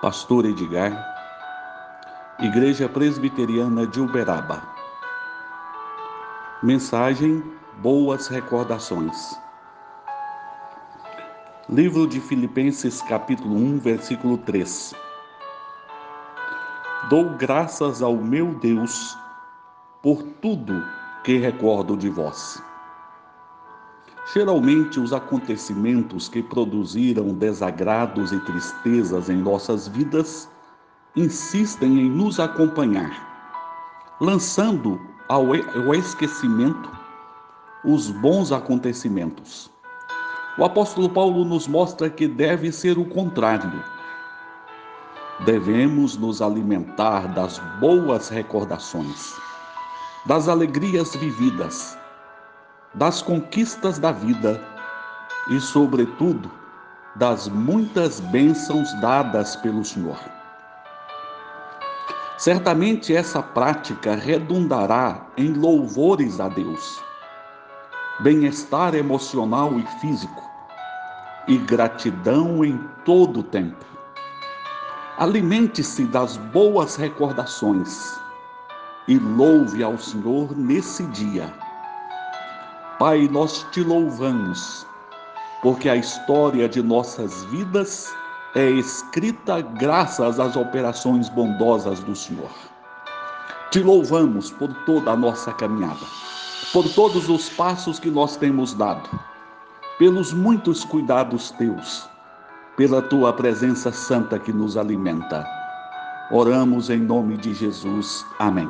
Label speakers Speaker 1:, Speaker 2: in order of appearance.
Speaker 1: Pastor Edgar, Igreja Presbiteriana de Uberaba. Mensagem Boas Recordações. Livro de Filipenses, capítulo 1, versículo 3. Dou graças ao meu Deus por tudo que recordo de vós. Geralmente, os acontecimentos que produziram desagrados e tristezas em nossas vidas insistem em nos acompanhar, lançando ao esquecimento os bons acontecimentos. O apóstolo Paulo nos mostra que deve ser o contrário. Devemos nos alimentar das boas recordações, das alegrias vividas das conquistas da vida e, sobretudo, das muitas bênçãos dadas pelo Senhor. Certamente essa prática redundará em louvores a Deus, bem-estar emocional e físico e gratidão em todo o tempo. Alimente-se das boas recordações e louve ao Senhor nesse dia Pai, nós te louvamos, porque a história de nossas vidas é escrita graças às operações bondosas do Senhor. Te louvamos por toda a nossa caminhada, por todos os passos que nós temos dado, pelos muitos cuidados teus, pela tua presença santa que nos alimenta. Oramos em nome de Jesus. Amém.